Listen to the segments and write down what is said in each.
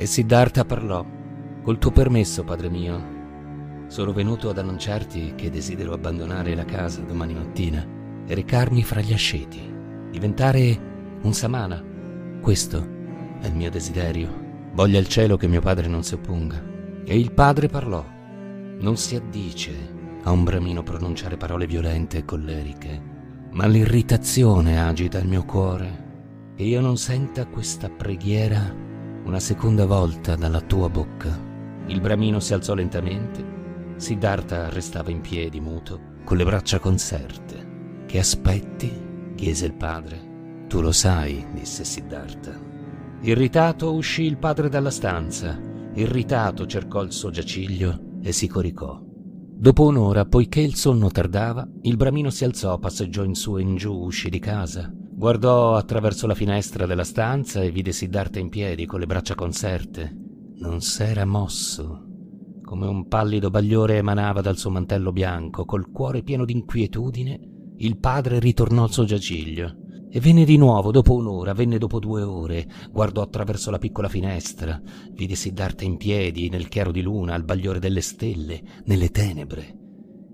E Siddhartha parlò. Col tuo permesso, padre mio, sono venuto ad annunciarti che desidero abbandonare la casa domani mattina e recarmi fra gli asceti, diventare un samana. Questo è il mio desiderio. Voglia il cielo che mio padre non si opponga. E il padre parlò. Non si addice a un bramino pronunciare parole violente e colleriche, ma l'irritazione agita il mio cuore e io non senta questa preghiera una seconda volta dalla tua bocca. Il bramino si alzò lentamente. Siddhartha restava in piedi, muto, con le braccia conserte. Che aspetti? chiese il padre. Tu lo sai, disse Siddhartha. Irritato uscì il padre dalla stanza. Irritato cercò il suo giaciglio e si coricò. Dopo un'ora, poiché il sonno tardava, il bramino si alzò, passeggiò in su e in giù, uscì di casa. Guardò attraverso la finestra della stanza e vide Siddhartha in piedi con le braccia conserte. Non s'era mosso. Come un pallido bagliore emanava dal suo mantello bianco, col cuore pieno d'inquietudine, il padre ritornò al suo giaciglio. E venne di nuovo dopo un'ora, venne dopo due ore, guardò attraverso la piccola finestra, vide Siddhartha in piedi, nel chiaro di luna, al bagliore delle stelle, nelle tenebre,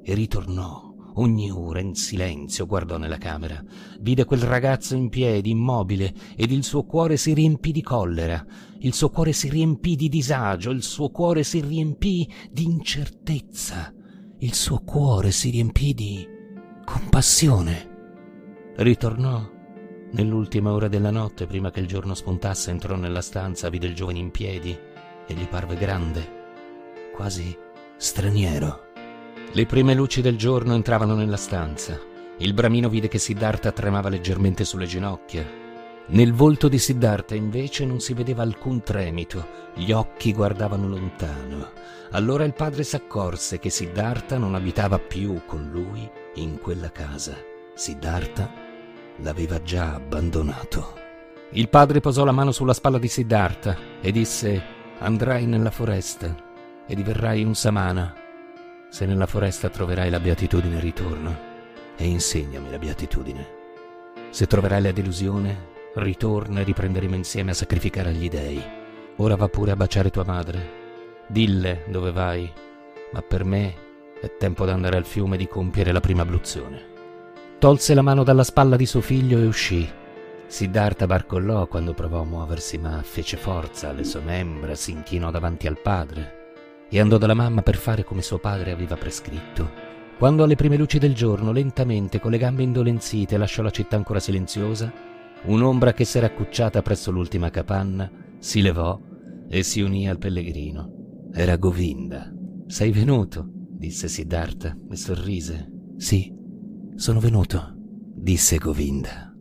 e ritornò. Ogni ora in silenzio guardò nella camera, vide quel ragazzo in piedi, immobile, ed il suo cuore si riempì di collera, il suo cuore si riempì di disagio, il suo cuore si riempì di incertezza, il suo cuore si riempì di compassione. Ritornò nell'ultima ora della notte, prima che il giorno spuntasse, entrò nella stanza, vide il giovane in piedi e gli parve grande, quasi straniero. Le prime luci del giorno entravano nella stanza. Il bramino vide che Siddhartha tremava leggermente sulle ginocchia. Nel volto di Siddhartha invece non si vedeva alcun tremito, gli occhi guardavano lontano. Allora il padre s'accorse che Siddhartha non abitava più con lui in quella casa. Siddhartha l'aveva già abbandonato. Il padre posò la mano sulla spalla di Siddhartha e disse: Andrai nella foresta e diverrai un samana se nella foresta troverai la beatitudine ritorno e insegnami la beatitudine. Se troverai la delusione, ritorna e riprenderemo insieme a sacrificare agli dei. Ora va pure a baciare tua madre. Dille dove vai, ma per me è tempo d'andare al fiume e di compiere la prima abluzione. Tolse la mano dalla spalla di suo figlio e uscì. Siddhartha barcollò quando provò a muoversi, ma fece forza alle sue membra, si inchinò davanti al padre e andò dalla mamma per fare come suo padre aveva prescritto. Quando alle prime luci del giorno, lentamente, con le gambe indolenzite, lasciò la città ancora silenziosa, un'ombra che s'era accucciata presso l'ultima capanna si levò e si unì al pellegrino. Era Govinda. Sei venuto? disse Siddhartha e sorrise. Sì, sono venuto, disse Govinda.